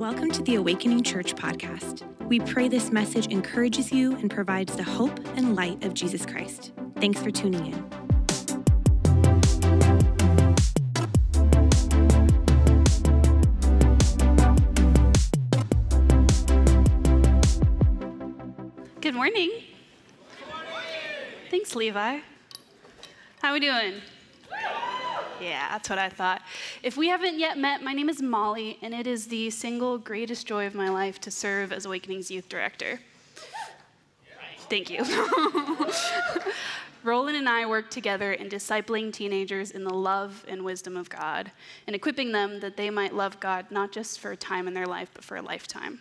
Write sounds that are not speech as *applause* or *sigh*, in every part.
Welcome to the Awakening Church podcast. We pray this message encourages you and provides the hope and light of Jesus Christ. Thanks for tuning in. Good morning. Thanks, Levi. How are we doing? Yeah, that's what I thought. If we haven't yet met, my name is Molly, and it is the single greatest joy of my life to serve as Awakening's youth director. Thank you. *laughs* Roland and I work together in discipling teenagers in the love and wisdom of God and equipping them that they might love God not just for a time in their life, but for a lifetime.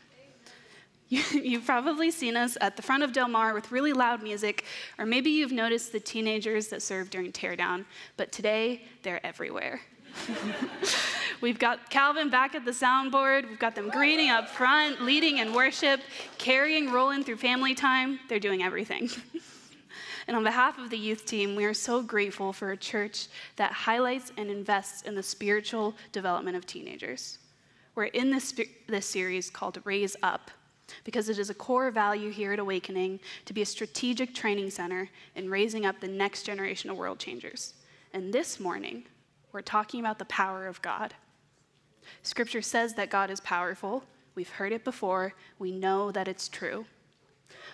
*laughs* You've probably seen us at the front of Del Mar with really loud music, or maybe you've noticed the teenagers that serve during teardown, but today they're everywhere. *laughs* We've got Calvin back at the soundboard. We've got them greeting up front, leading in worship, carrying Roland through family time. They're doing everything. *laughs* and on behalf of the youth team, we are so grateful for a church that highlights and invests in the spiritual development of teenagers. We're in this, this series called Raise Up because it is a core value here at Awakening to be a strategic training center in raising up the next generation of world changers. And this morning, we're talking about the power of God. Scripture says that God is powerful. We've heard it before. We know that it's true.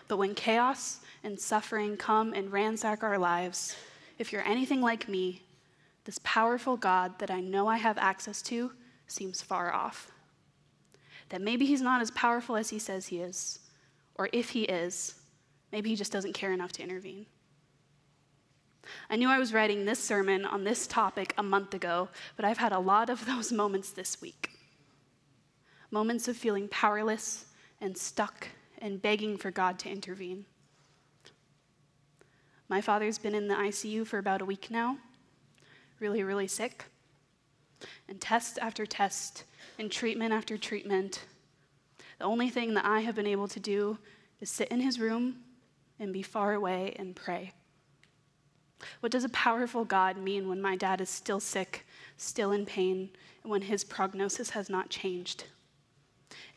But when chaos and suffering come and ransack our lives, if you're anything like me, this powerful God that I know I have access to seems far off that maybe he's not as powerful as he says he is, or if he is, maybe he just doesn't care enough to intervene. I knew I was writing this sermon on this topic a month ago, but I've had a lot of *laughs* those moments this week. Moments of feeling powerless and stuck and begging for God to intervene. My father's been in the ICU for about a week now, really, really sick. And test after test and treatment after treatment. The only thing that I have been able to do is sit in his room and be far away and pray. What does a powerful God mean when my dad is still sick, still in pain, and when his prognosis has not changed?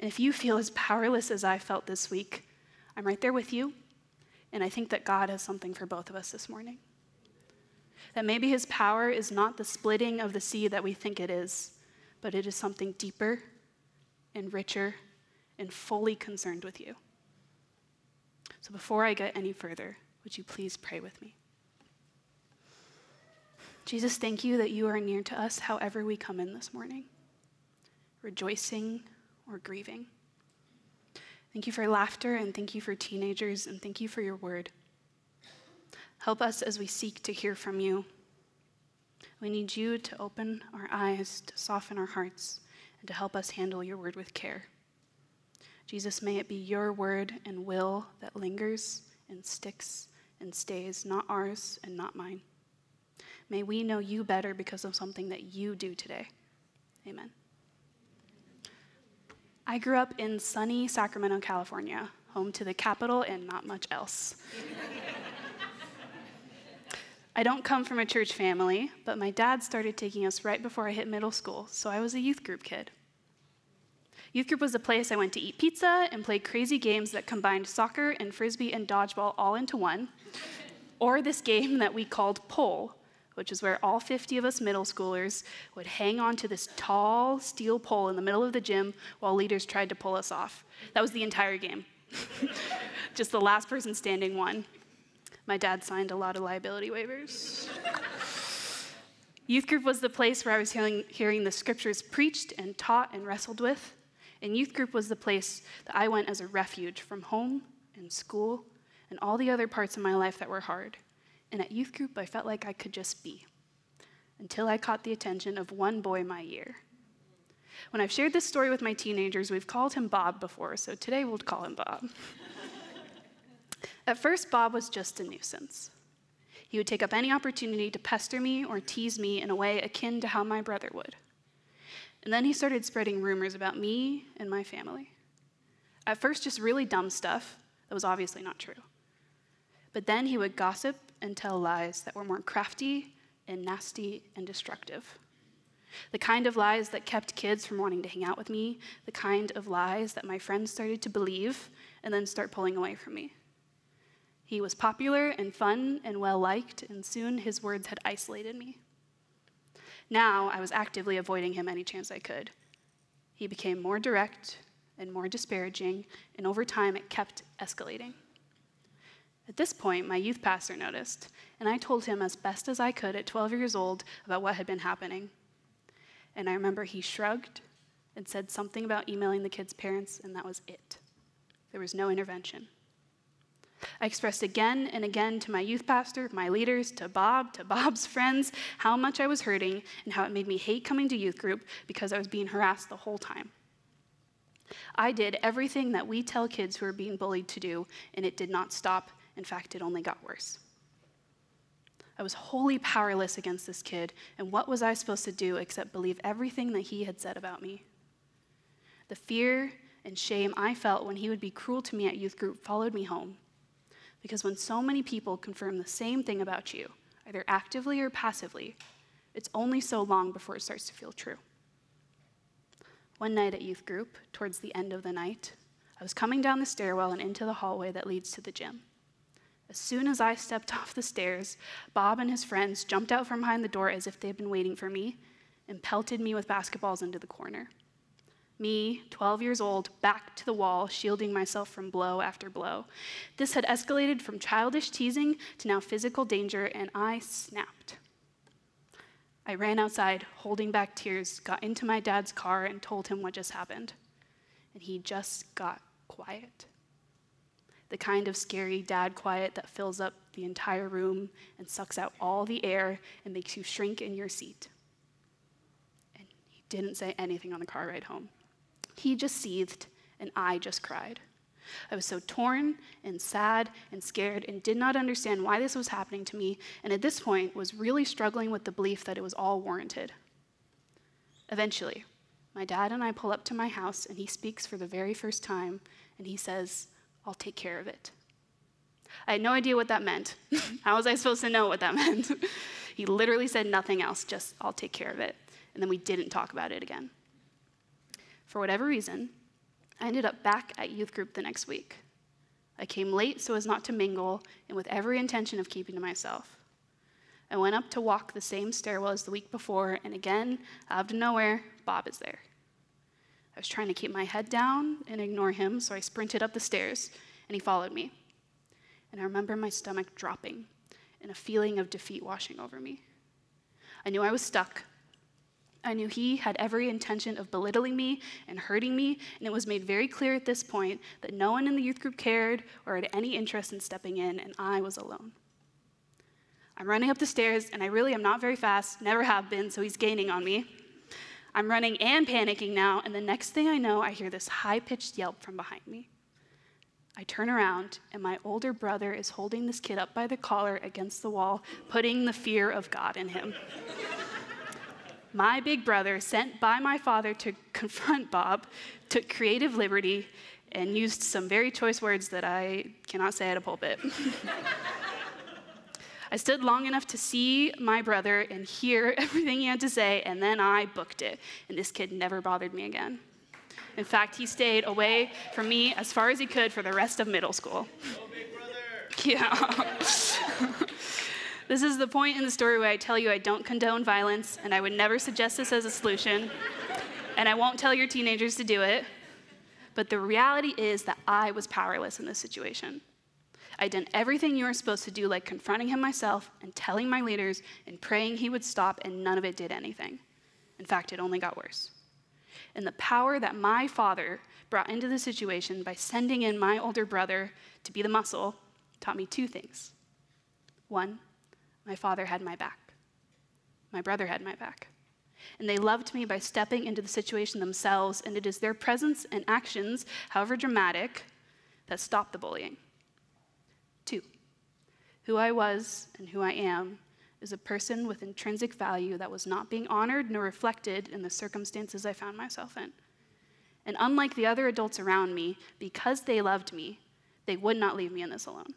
And if you feel as powerless as I felt this week, I'm right there with you, and I think that God has something for both of us this morning. That maybe his power is not the splitting of the sea that we think it is, but it is something deeper and richer and fully concerned with you. So before I get any further, would you please pray with me? Jesus, thank you that you are near to us however we come in this morning, rejoicing or grieving. Thank you for laughter and thank you for teenagers and thank you for your word. Help us as we seek to hear from you we need you to open our eyes, to soften our hearts, and to help us handle your word with care. Jesus, may it be your word and will that lingers and sticks and stays, not ours and not mine. May we know you better because of something that you do today. Amen. I grew up in sunny Sacramento, California, home to the capital and not much else. I don't come from a church family, but my dad started taking us right before I hit middle school, so I was a youth group kid. Youth group was a place I went to eat pizza and play crazy games that combined soccer and frisbee and dodgeball all into one, or this game that we called pole, which is where all 50 of us middle schoolers would hang on to this tall steel pole in the middle of the gym while leaders tried to pull us off. That was the entire game. *laughs* Just the last person standing won. My dad signed a lot of liability waivers. Youth group was the place where I was hearing, hearing the scriptures preached and taught and wrestled with. And youth group was the place that I went as a refuge from home and school and all the other parts of my life that were hard. And at youth group, I felt like I could just be until I caught the attention of one boy my year. When I've shared this story with my teenagers, we've called him Bob before, so today we'll call him Bob. At first, Bob was just a nuisance. He would take up any opportunity to pester me or tease me in a way akin to how my brother would. And then he started spreading rumors about me and my family. At first, just really dumb stuff that was obviously not true. But then he would gossip and tell lies that were more crafty and nasty and destructive. The kind of lies that kept kids from wanting to hang out with me, the kind of lies that my friends started to believe and then start pulling away from me. He was popular and fun and well liked, and soon his words had isolated me. Now I was actively avoiding him any chance I could. He became more direct and more disparaging, and over time it kept escalating. At this point, my youth pastor noticed, and I told him as best as I could at 12 years old about what had been happening. And I remember he shrugged and said something about emailing the kids' parents, and that was it. There was no intervention. I expressed again and again to my youth pastor, my leaders, to Bob, to Bob's *laughs* friends, how much I was hurting and how it made me hate coming to youth group because I was being harassed the whole time. I did everything that we tell kids who are being bullied to do, and it did not stop. In fact, it only got worse. I was wholly powerless against this kid, and what was I supposed to do except believe everything that he had said about me? The fear and shame I felt when he would be cruel to me at youth group followed me home. Because when so many people confirm the same thing about you, either actively or passively, it's only so long before it starts to feel true. One night at youth group, towards the end of the night, I was coming down the stairwell and into the hallway that leads to the gym. As soon as I stepped *laughs* off the stairs, Bob and his friends jumped out from behind the door as if they had been waiting for me and pelted me with basketballs into the corner. Me, 12 years old, back to the wall, shielding myself from blow after blow. This had escalated from childish teasing to now physical danger, and I snapped. I ran outside, holding back tears, got into my dad's car, and told him what just happened. And he just got quiet. The kind of scary dad quiet that fills up the entire room and sucks out all the air and makes you shrink in your seat. And he didn't say anything on the car ride home. He just seethed, and I just cried. I was so torn and sad and scared and did not understand why this was happening to me, and at this point was really struggling with the belief that it was all warranted. Eventually, my dad and I pull up to my house, and he speaks for the very first time, and he says, I'll take care of it. I had no idea what that meant. *laughs* How was I supposed to know what that *laughs* meant? he literally said nothing else, just, I'll take care of it. And then we didn't talk about it again. For whatever reason, I ended up back at youth group the next week. I came late so as not to mingle and with every intention of keeping to myself. I went up to walk the same stairwell as the week before, and again, out of nowhere, Bob is there. I was trying to keep my head down and ignore him, so I sprinted up the stairs, and he followed me. And I remember my stomach dropping and a feeling of defeat washing over me. I knew I was stuck, I knew he had every intention of belittling me and hurting me, and it was made very clear at this point that no one in the youth group cared or had any interest in stepping in, and I was alone. I'm running up the stairs, and I really am not very fast, never have been, so he's gaining on me. I'm running and panicking now, and the next thing I know, I hear this high pitched yelp from behind me. I turn around, and my older brother is holding this kid up by the collar against the wall, putting the fear of God in him my big brother, sent by my father to confront Bob, took creative liberty and used some very choice words that I cannot say at a pulpit. *laughs* I stood long enough to see my brother and hear *laughs* everything he had to say, and then I booked it. And this kid never bothered me again. In fact, he stayed away from me as far as he could for the rest of middle school. Oh, *laughs* yeah. This is the point in the story where I tell you I don't condone violence and I would never suggest this as a solution. and I won't tell your teenagers to do it. But the reality is that I was powerless in this situation. I'd done everything you were supposed to do, like confronting him myself and telling my leaders and praying he would stop, and none of it did anything. In fact, it only got worse. And the power that my father brought into the situation by sending in my older brother to be the muscle taught me two things. One, my father had my back. My brother had my back. And they loved me by stepping into the situation themselves, and it is their presence and actions, however dramatic, that stopped the bullying. Two, who I was and who I am is a person with intrinsic value that was not being honored nor reflected in the circumstances I found myself in. And unlike the other adults around me, because they loved me, they would not leave me in this alone.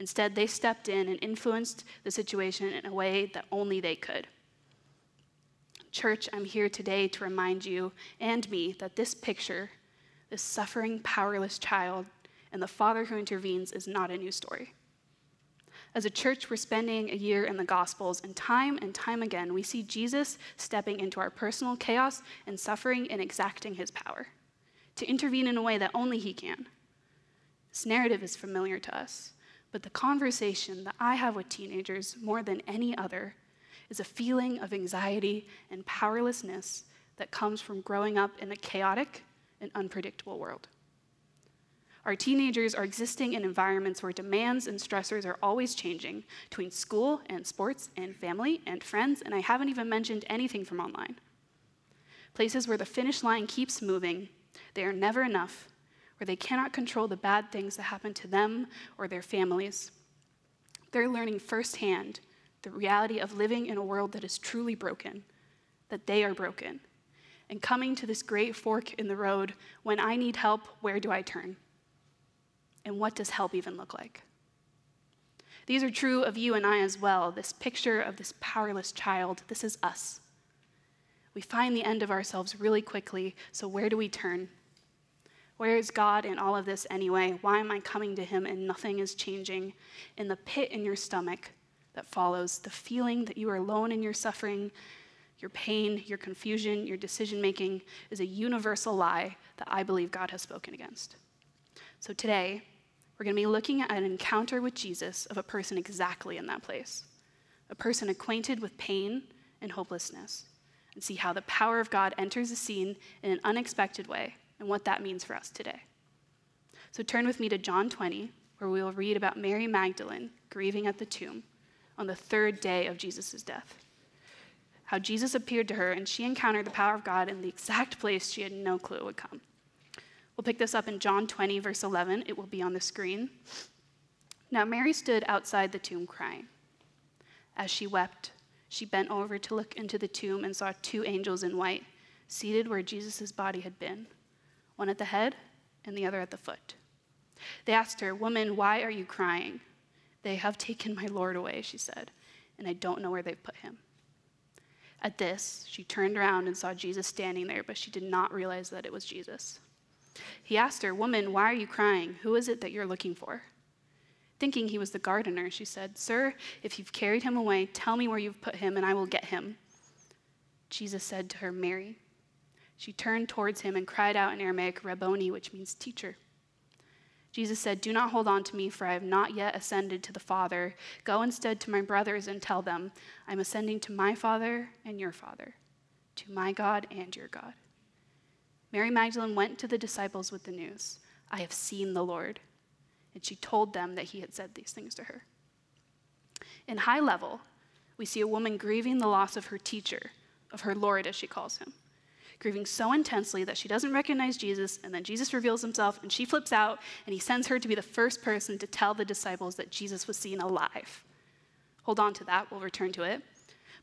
Instead, they stepped in and influenced the situation in a way that only they could. Church, I'm here today to remind you and me that this picture, this suffering, powerless child, and the father who intervenes is not a new story. As a church, we're spending a year in the Gospels, and time and time again, we see Jesus stepping into our personal chaos and suffering and exacting his power to intervene in a way that only he can. This narrative is familiar to us, but the conversation that I have with teenagers more than any other is a feeling of anxiety and powerlessness that comes from growing up in a chaotic and unpredictable world. Our teenagers are existing in environments where demands and stressors are always changing between school and sports and family and friends, and I haven't even mentioned anything from online. Places where the finish line keeps moving, they are never enough, where they cannot control the bad things that happen to them or their families. They're learning firsthand the reality of living in a world that is truly broken, that they are broken, and coming to this great fork in the road when I need help, where do I turn? And what does help even look like? These are true of you and I as well. This picture of this powerless child, this is us. We find the end of ourselves really quickly, so where do we turn? Where is God in all of this anyway? Why am I coming to Him and nothing is changing? In the pit in your stomach that follows, the feeling that you are alone in your suffering, your pain, your confusion, your decision making is a universal lie that I believe God has spoken against. So today, we're going to be looking at an encounter with Jesus of a person exactly in that place, a person acquainted with pain and hopelessness, and see how the power of God enters the scene in an unexpected way and what that means for us today. So turn with me to John 20, where we will read about Mary Magdalene grieving at the tomb on the third day of Jesus' death. How Jesus appeared to her and she encountered the power of God in the exact place she had no clue would come. We'll pick this up in John 20, verse 11. It will be on the screen. Now, Mary stood outside the tomb crying. As she wept, she bent over to look into the tomb and saw two angels in white seated where Jesus' body had been, one at the head and the other at the foot. They asked her, Woman, why are you crying? They have taken my Lord away, she said, and I don't know where they've put him. At this, she turned around and saw Jesus standing there, but she did not realize that it was Jesus. He asked her, Woman, why are you crying? Who is it that you're looking for? Thinking he was the gardener, she said, Sir, if you've carried him away, tell me where you've put him, and I will get him. Jesus said to her, Mary. She turned towards him and cried out in Aramaic, Rabboni, which means teacher. Jesus said, Do not hold on to me, for I have not yet ascended to the Father. Go instead to my brothers and tell them, I'm ascending to my Father and your Father, to my God and your God. Mary Magdalene went to the disciples with the news I have seen the Lord. And she told them that he had said these things to her. In high level, we see a woman grieving the loss of her teacher, of her Lord, as she calls him, grieving so intensely that she doesn't recognize Jesus, and then Jesus reveals himself, and she flips out, and he sends her to be the first person to tell the disciples that Jesus was seen alive. Hold on to that, we'll return to it.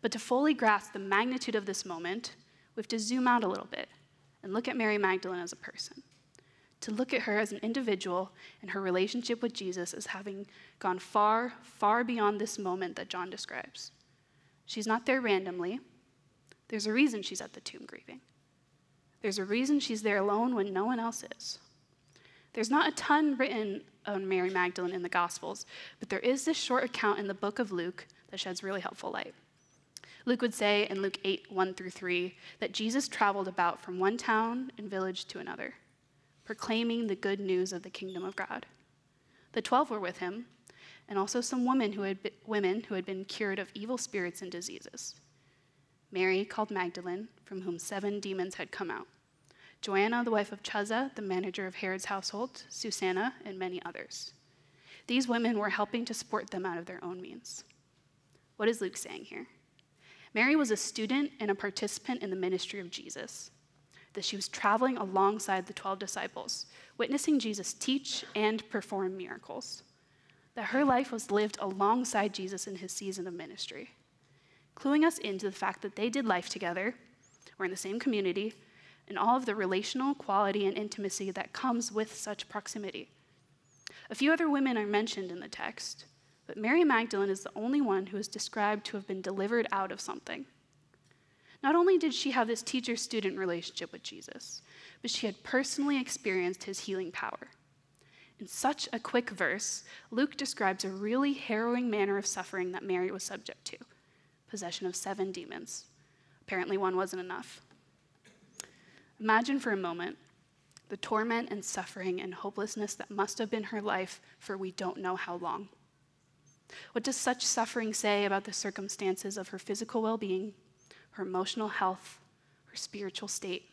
But to fully grasp the magnitude of this moment, we have to zoom out a little bit and look at Mary Magdalene as a person. To look at her as an individual and her relationship with Jesus as having gone far, far beyond this moment that John describes. She's not there randomly. There's a reason she's at the tomb grieving. There's a reason she's there alone when no one else is. There's not a ton written on Mary Magdalene in the Gospels, but there is this short account in the book of Luke that sheds really helpful light. Luke would say in Luke 8, 1 through 3, that Jesus traveled about from one town and village to another, proclaiming the good news of the kingdom of God. The twelve were with him, and also some women who had been, women who had been cured of evil spirits and diseases. Mary, called Magdalene, from whom seven demons had come out. Joanna, the wife of Chuza, the manager of Herod's household, Susanna, and many others. These women were helping to support them out of their own means. What is Luke saying here? Mary was a student and a participant in the ministry of Jesus, that she was traveling alongside the 12 disciples, witnessing Jesus teach and perform miracles, that her life was lived alongside Jesus in his season of ministry, cluing us into the fact that they did life together, were in the same community, and all of the relational quality and intimacy that comes with such proximity. A few other women are mentioned in the text, but Mary Magdalene is the only one who is described to have been delivered out of something. Not only did she have this teacher student relationship with Jesus, but she had personally experienced his healing power. In such a quick verse, Luke describes a really harrowing manner of suffering that Mary was subject to possession of seven demons. Apparently, one wasn't enough. Imagine for a moment the torment and suffering and hopelessness that must have been her life for we don't know how long. What does such suffering say about the circumstances of her physical well being, her emotional health, her spiritual state?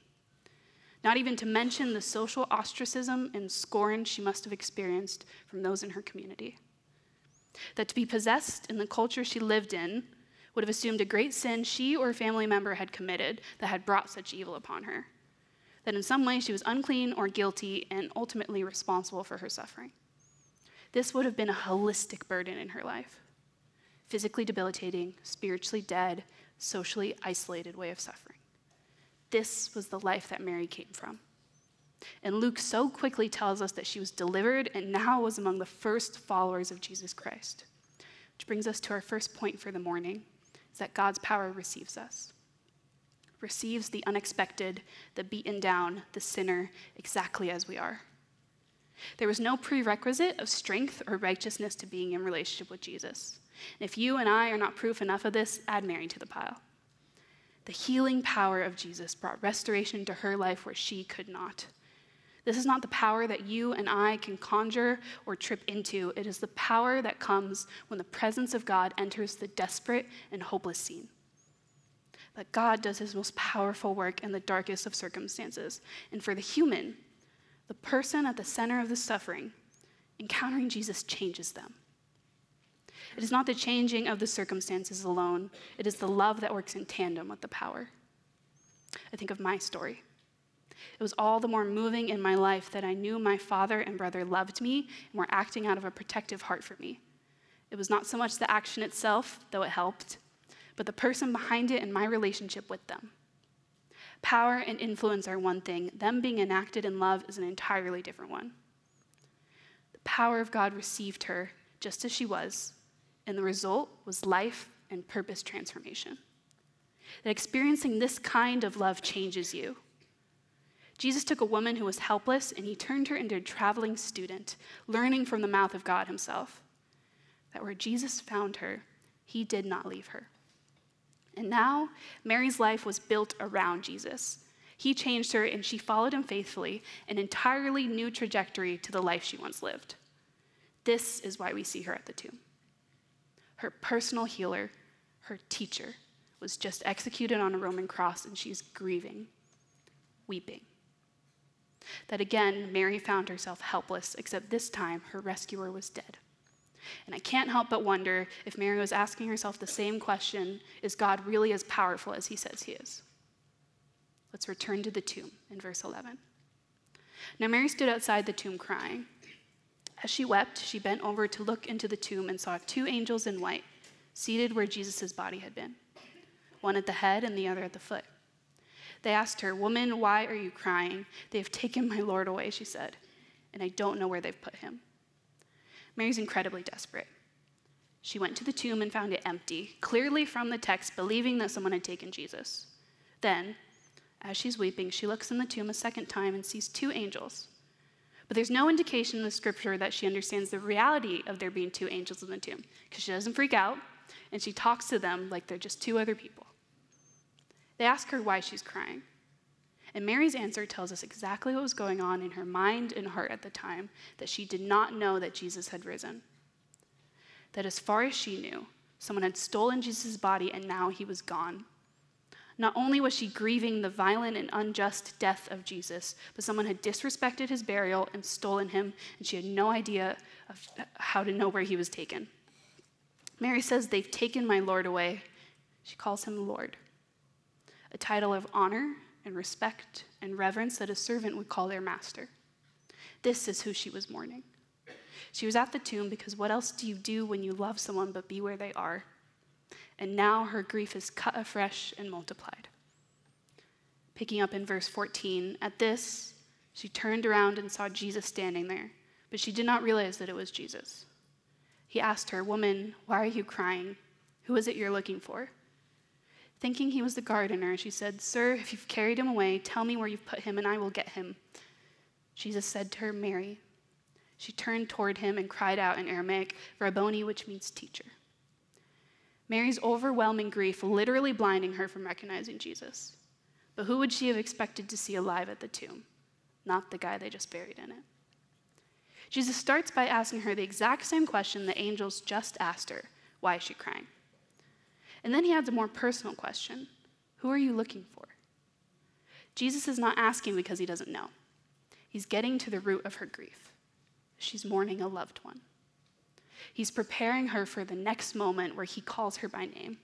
Not even to mention the social ostracism and scorn she must have experienced from those in her community. That to be possessed in the culture she lived in would have assumed a great sin she or a family member had committed that had brought such evil upon her. That in some way she was unclean or guilty and ultimately responsible for her suffering. This would have been a holistic burden in her life physically debilitating, spiritually dead, socially isolated way of suffering. This was the life that Mary came from. And Luke so quickly tells us that she was delivered and now was among the first followers of Jesus Christ. Which brings us to our first point for the morning is that God's power receives us. Receives the unexpected, the beaten down, the sinner exactly as we are. There was no prerequisite of strength or righteousness to being in relationship with Jesus. And if you and I are not proof enough of this, add Mary to the pile. The healing power of Jesus brought restoration to her life where she could not. This is not the power that you and I can conjure or trip into. It is the power that comes when the presence of God enters the desperate and hopeless scene. That God does his most powerful work in the darkest of circumstances. And for the human, the person at the center of the suffering, encountering Jesus changes them. It is not the changing of the circumstances alone, it is the love that works in tandem with the power. I think of my story. It was all the more moving in my life that I knew my father and brother loved me and were acting out of a protective heart for me. It was not so much the action itself, though it helped, but the person behind it and my relationship with them. Power and influence are one thing, them being enacted in love is an entirely different one. The power of God received her just as she was, and the result was life and purpose transformation. That experiencing this kind of love changes you. Jesus took a woman who was helpless and he turned her into a traveling student, learning from the mouth of God himself. That where Jesus found her, he did not leave her. And now, Mary's life was built around Jesus. He changed her, and she followed him faithfully, an entirely new trajectory to the life she once lived. This is why we see her at the tomb. Her personal healer, her teacher, was just executed on a Roman cross, and she's grieving, weeping. That again, Mary found herself helpless, except this time her rescuer was dead. And I can't help but wonder if Mary was asking herself the same question is God really as powerful as he says he is? Let's return to the tomb in verse 11. Now, Mary stood outside the tomb crying. As she wept, she bent over to look into the tomb and saw two angels in white seated where Jesus' body had been, one at the head and the other at the foot. They asked her, Woman, why are you crying? They have taken my Lord away, she said, and I don't know where they've put him. Mary's incredibly desperate. She went to the tomb and found it empty, clearly from the text, believing that someone had taken Jesus. Then, as she's weeping, she looks in the tomb a second time and sees two angels. But there's no indication in the scripture that she understands the reality of there being two angels in the tomb, because she doesn't freak out and she talks to them like they're just two other people. They ask her why she's crying. And Mary's answer tells us exactly what was going on in her mind and heart at the time that she did not know that Jesus had risen. That as far as she knew, someone had stolen Jesus' body and now he was gone. Not only was she grieving the violent and unjust death of Jesus, but someone had disrespected his burial and stolen him, and she had no idea of how to know where he was taken. Mary says, They've taken my Lord away. She calls him Lord, a title of honor and respect and reverence that a servant would call their master. This is who she was mourning. She was at the tomb because what else do you do when you love someone but be where they are? And now her grief is cut afresh and multiplied. Picking up in verse 14, at this, she turned around and saw Jesus standing there, but she did not realize that it was Jesus. He asked her, Woman, why are you crying? Who is it you're looking for? Thinking he was the gardener, she said, Sir, if you've carried him away, tell me where you've put him, and I will get him. Jesus said to her, Mary. She turned toward him and cried out in Aramaic, Rabboni, which means teacher. Mary's overwhelming grief literally blinding her from recognizing Jesus. But who would she have expected to see alive at the tomb? Not the guy they just buried in it. Jesus starts by asking her the exact same question the angels just asked her Why is she crying? And then he adds a more personal question Who are you looking for? Jesus is not asking because he doesn't know, he's getting to the root of her grief. She's mourning a loved one. He's preparing her for the next moment where he calls her by name.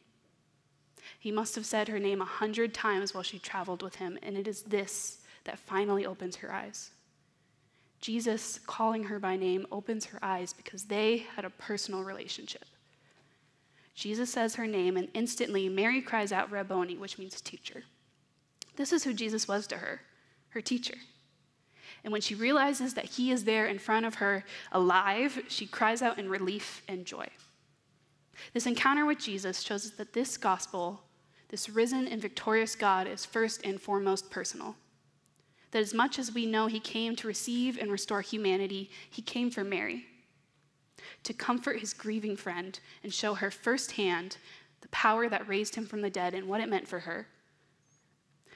He must have said her name a hundred times while she traveled with him, and it is this that finally opens her eyes. Jesus calling her by name opens her eyes because they had a personal relationship. Jesus says her name, and instantly Mary cries out Rabboni, which means teacher. This is who Jesus was to her, her teacher. And when she realizes that he is there in front of her, alive, she cries out in relief and joy. This encounter with Jesus shows us that this gospel, this risen and victorious God, is first and foremost personal. That as much as we know he came to receive and restore humanity, he came for Mary to comfort his grieving friend and show her firsthand the power that raised him from the dead and what it meant for her.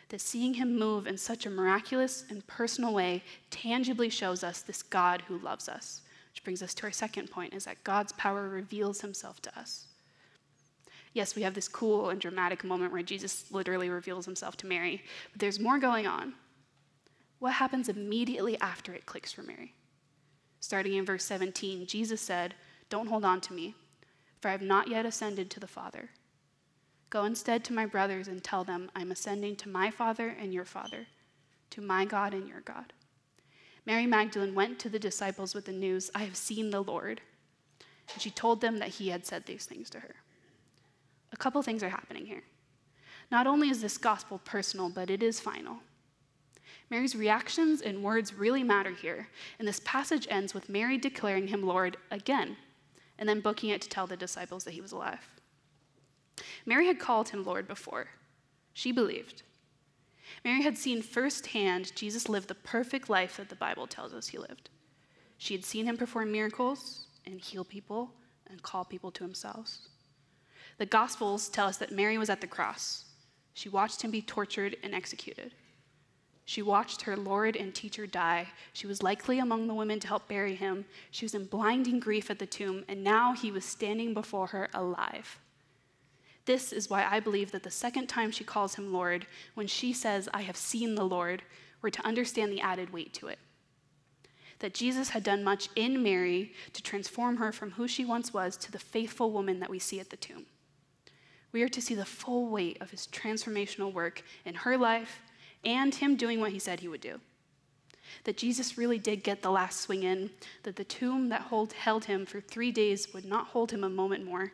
That seeing him move in such a miraculous and personal way tangibly shows us this God who loves us. Which brings us to our second point is that God's power reveals himself to us. Yes, we have this cool and dramatic moment where Jesus literally reveals himself to Mary, but there's more going on. What happens immediately after it clicks for Mary? Starting in verse 17, Jesus said, Don't hold on to me, for I have not yet ascended to the Father. Go instead to my brothers and tell them, I'm ascending to my Father and your Father, to my God and your God. Mary Magdalene went to the disciples with the news, I have seen the Lord. And she told them that he had said these things to her. A couple things are happening here. Not only is this gospel personal, but it is final. Mary's reactions and words really matter here, and this passage ends with Mary declaring him Lord again, and then booking it to tell the disciples that he was alive. Mary had called him Lord before. She believed. Mary had seen firsthand Jesus live the perfect life that the Bible tells us he lived. She had seen him perform miracles and heal people and call people to himself. The Gospels tell us that Mary was at the cross. She watched him be tortured and executed. She watched her Lord and teacher die. She was likely among the women to help bury him. She was in blinding grief at the tomb, and now he was standing before her alive. This is why I believe that the second time she calls him Lord, when she says, I have seen the Lord, we're to understand the added weight to it. That Jesus had done much in Mary to transform her from who she once was to the faithful woman that we see at the tomb. We are to see the full weight of his transformational work in her life and him doing what he said he would do. That Jesus really did get the last swing in, that the tomb that hold, held him for three days would not hold him a moment more.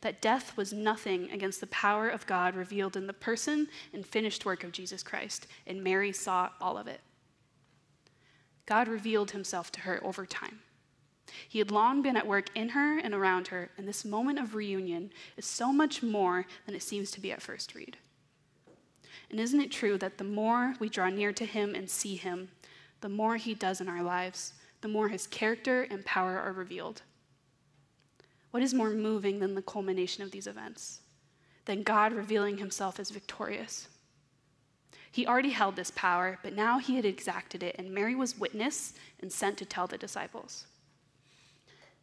That death was nothing against the power of God revealed in the person and finished work of Jesus Christ, and Mary saw all of it. God revealed himself to her over time. He had long been at work in her and around her, and this moment of reunion is so much more than it seems to be at first read. And isn't it true that the more we draw near to Him and see Him, the more He does in our lives, the more His character and power are revealed? What is more moving than the culmination of these events? Than God revealing Himself as victorious? He already held this power, but now he had exacted it, and Mary was witness and sent to tell the disciples.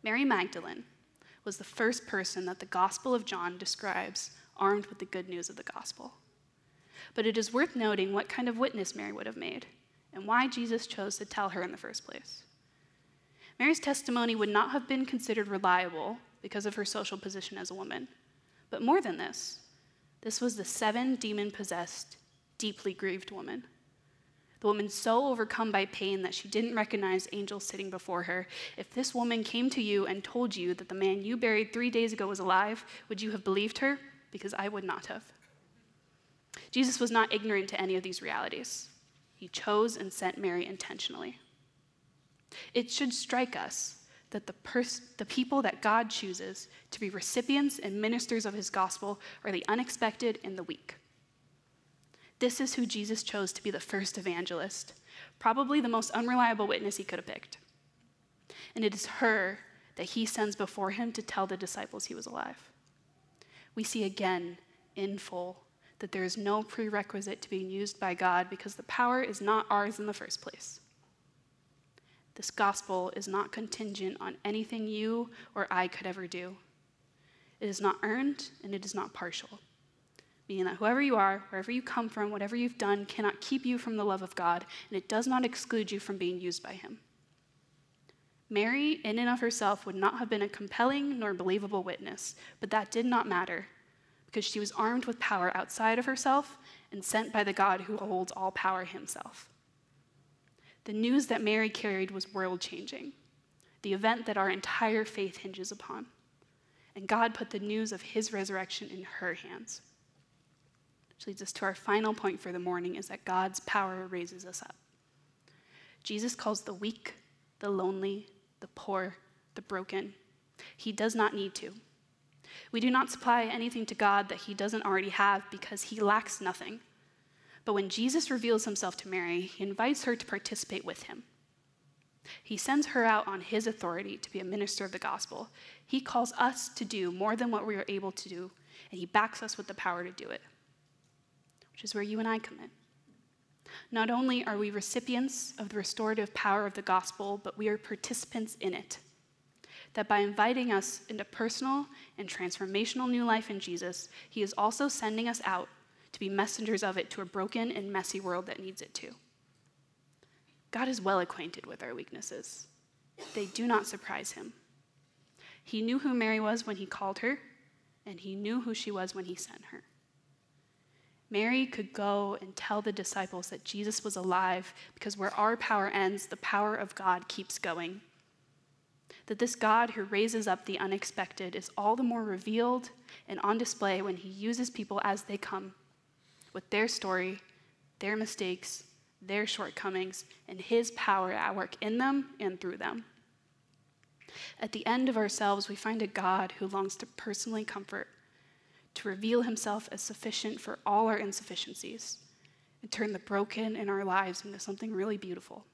Mary Magdalene was the first person that the Gospel of John describes armed with the good news of the gospel. But it is worth noting what kind of witness Mary would have made and why Jesus chose to tell her in the first place. Mary's testimony would not have been considered reliable because of her social position as a woman. But more than this, this was the seven demon possessed, deeply grieved woman. The woman so overcome by pain that she didn't recognize angels sitting before her. If this woman came to you and told you that the man you buried three days ago was alive, would you have believed her? Because I would not have. Jesus was not ignorant to any of these realities. He chose and sent Mary intentionally. It should strike us that the, pers- the people that God chooses to be recipients and ministers of his gospel are the unexpected and the weak. This is who Jesus chose to be the first evangelist, probably the most unreliable witness he could have picked. And it is her that he sends before him to tell the disciples he was alive. We see again in full that there is no prerequisite to being used by God because the power is not ours in the first place. This gospel is not contingent on anything you or I could ever do. It is not earned and it is not partial. Meaning that whoever you are, wherever you come from, whatever you've done, cannot keep you from the love of God, and it does not exclude you from being used by Him. Mary, in and of herself, would not have been a compelling nor believable witness, but that did not matter because she was armed with power outside of herself and sent by the God who holds all power himself. The news that Mary carried was world changing, the event that our entire faith hinges upon. And God put the news of his resurrection in her hands. Which leads us to our final point for the morning is that God's power raises us up. Jesus calls the weak, the lonely, the poor, the broken. He does not need to. We do not supply anything to God that he doesn't already have because he lacks nothing. But when Jesus reveals himself to Mary, he invites her to participate with him. He sends her out on his authority to be a minister of the gospel. He calls us to do more than what we are able to do, and he backs us with the power to do it, which is where you and I come in. Not only are we recipients of the restorative power of the gospel, but we are participants in it. That by inviting us into personal and transformational new life in Jesus, he is also sending us out to be messengers of it to a broken and messy world that needs it too. God is well acquainted with our weaknesses, they do not surprise him. He knew who Mary was when he called her, and he knew who she was when he sent her. Mary could go and tell the disciples that Jesus was alive because where our power ends, the power of God keeps going. That this God who raises up the unexpected is all the more revealed and on display when he uses people as they come with their story, their mistakes, their shortcomings, and his power at work in them and through them. At the end of ourselves, we find a God who longs to personally comfort to reveal himself as sufficient for all our insufficiencies and turn the broken in our lives into something really beautiful.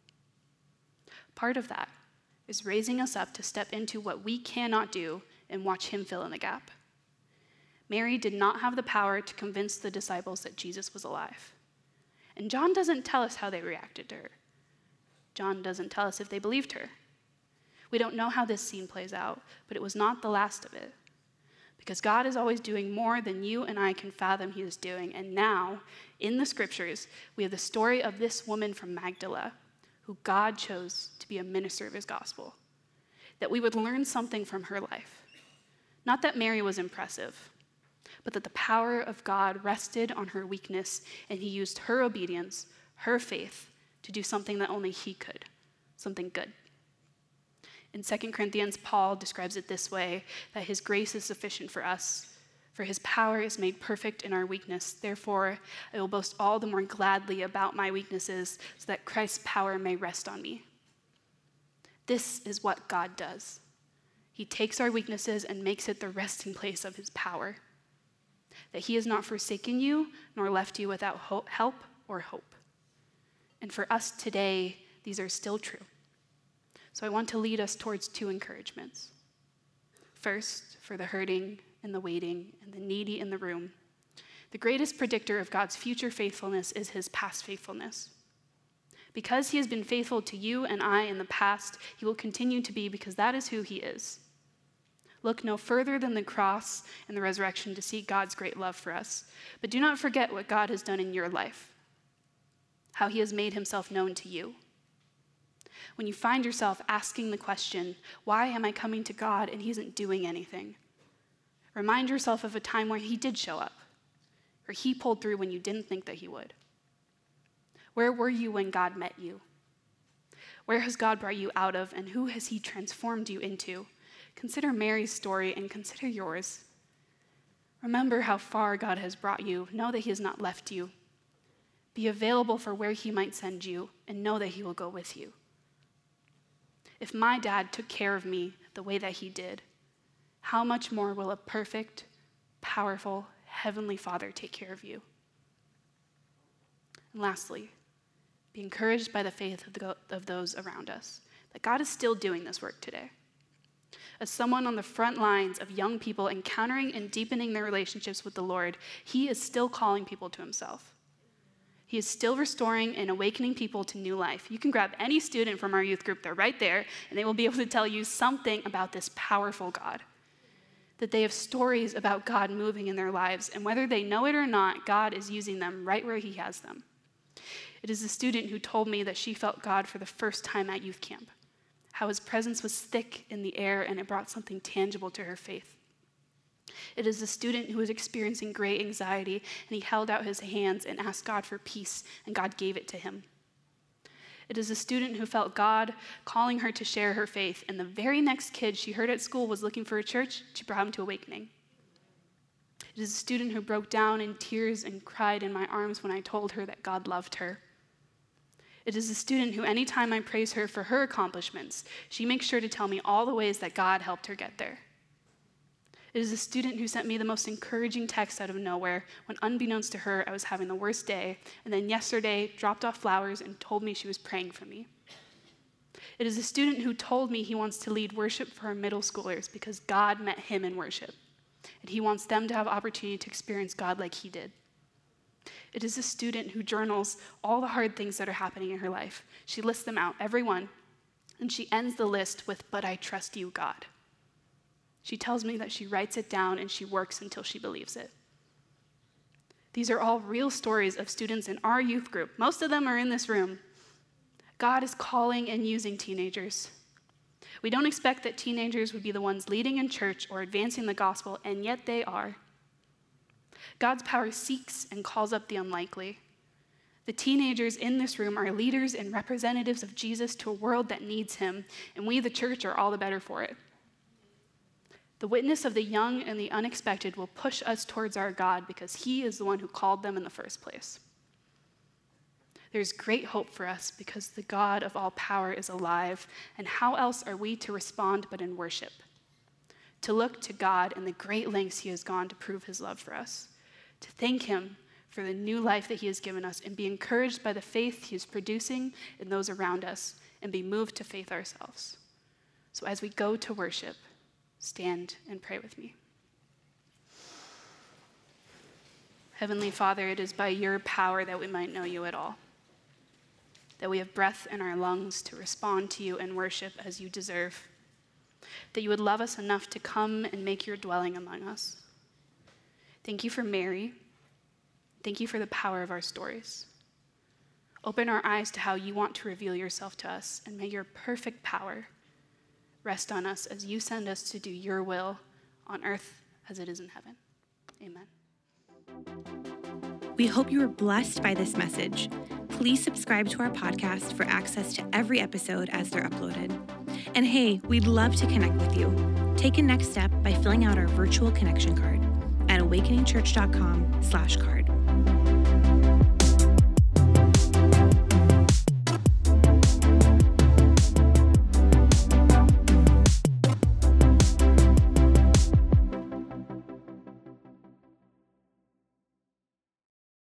Part of that is raising us up to step into what we cannot do and watch him fill in the gap. Mary did not have the power to convince the disciples that Jesus was alive. And John doesn't tell us how they reacted to her. John doesn't tell us if they believed her. We don't know how this scene plays out, but it was not the last of it. Because God is always doing more than you and I can fathom He is doing. And now, in the scriptures, we have the story of this woman from Magdala who God chose to be a minister of His gospel. That we would learn something from her life. Not that Mary was impressive, but that the power of God rested on her weakness, and He used her obedience, her faith, to do something that only He could something good. In 2 Corinthians, Paul describes it this way that his grace is sufficient for us, for his power is made perfect in our weakness. Therefore, I will boast all the more gladly about my weaknesses, so that Christ's power may rest on me. This is what God does. He takes our weaknesses and makes it the resting place of his power. That he has not forsaken you nor left you without help or hope. And for us today, these are still true. So I want to lead us towards two encouragements. First, for the hurting and the waiting and the needy in the room, the greatest predictor of God's future faithfulness is his past faithfulness. Because he has been faithful to you and I in the past, he will continue to be because that is who he is. Look no further than the cross and the resurrection to see God's great love for us. But do not forget what God has done in your life, how he has made himself known to you when you find yourself asking the question, why am I coming to God and He isn't doing anything? Remind yourself of a time where He did show up, or He pulled through when you didn't think that He would. Where were you when God met you? Where has God brought you out of, and who has He transformed you into? Consider Mary's story and consider yours. Remember how far God has brought you. Know that He has not left you. Be available for where He might send you, and know that He will go with you. If my dad took care of me the way that he did, how much more will a perfect, powerful, heavenly Father take care of you? And lastly, be encouraged by the faith of, the, of those around us that God is still doing this work today. As someone on the front lines of young people encountering and deepening their relationships with the Lord, He is still calling people to Himself. He is still restoring and awakening people to new life. You can grab any student from our youth group, they're right there, and they will be able to tell you something about this powerful God. That they have stories about God moving in their lives, and whether they know it or not, God is using them right where He has them. It is a student who told me that she felt God for the first time at youth camp how his presence was thick in the air and it brought something tangible to her faith. It is a student who was experiencing great anxiety, and he held out his hands and asked God for peace, and God gave it to him. It is a student who felt God calling her to share her faith, and the very next kid she heard at school was looking for a church, she brought him to Awakening. It is a student who broke down in tears and cried in my arms when I told her that God loved her. It is a student who, anytime I praise her for her accomplishments, she makes sure to tell me all the ways that God helped her get there. It is a student who sent me the most encouraging text out of nowhere when, unbeknownst to her, I was having the worst day, and then yesterday dropped off flowers and told me she was praying for me. It is a student who told me he wants to lead worship for our middle schoolers because God met him in worship, and he wants them to have opportunity to experience God like he did. It is a student who journals all the hard things that are happening in her life. She lists them out, every one, and she ends the list with, But I trust you, God. She tells me that she writes it down and she works until she believes it. These are all real stories of students in our youth group. Most of them are in this room. God is calling and using teenagers. We don't expect that teenagers would be the ones leading in church or advancing the gospel, and yet they are. God's power seeks and calls up the unlikely. The teenagers in this room are leaders and representatives of Jesus to a world that needs him, and we, the church, are all the better for it. The witness of the young and the unexpected will push us towards our God because he is the one who called them in the first place. There's great hope for us because the God of all power is alive, and how else are we to respond but in worship? To look to God and the great lengths he has gone to prove his love for us to thank Him for the new life that He has given us and be encouraged by the faith He is producing in those around us and be moved to faith ourselves. So as we go to worship, stand and pray with me. Heavenly Father, it is by your power that we might know you at all, that we have breath in our lungs to respond to you and worship as you deserve, that you would love us enough to come and make your dwelling among us. Thank you for Mary. Thank you for the power of our stories. Open our eyes to how you want to reveal yourself to us, and may your perfect power rest on us as you send us to do your will on earth as it is in heaven. Amen. We hope you were blessed by this message. Please subscribe to our podcast for access to every episode as they're uploaded. And hey, we'd love to connect with you. Take a next step by filling out our virtual connection card at awakeningchurch.com slash card.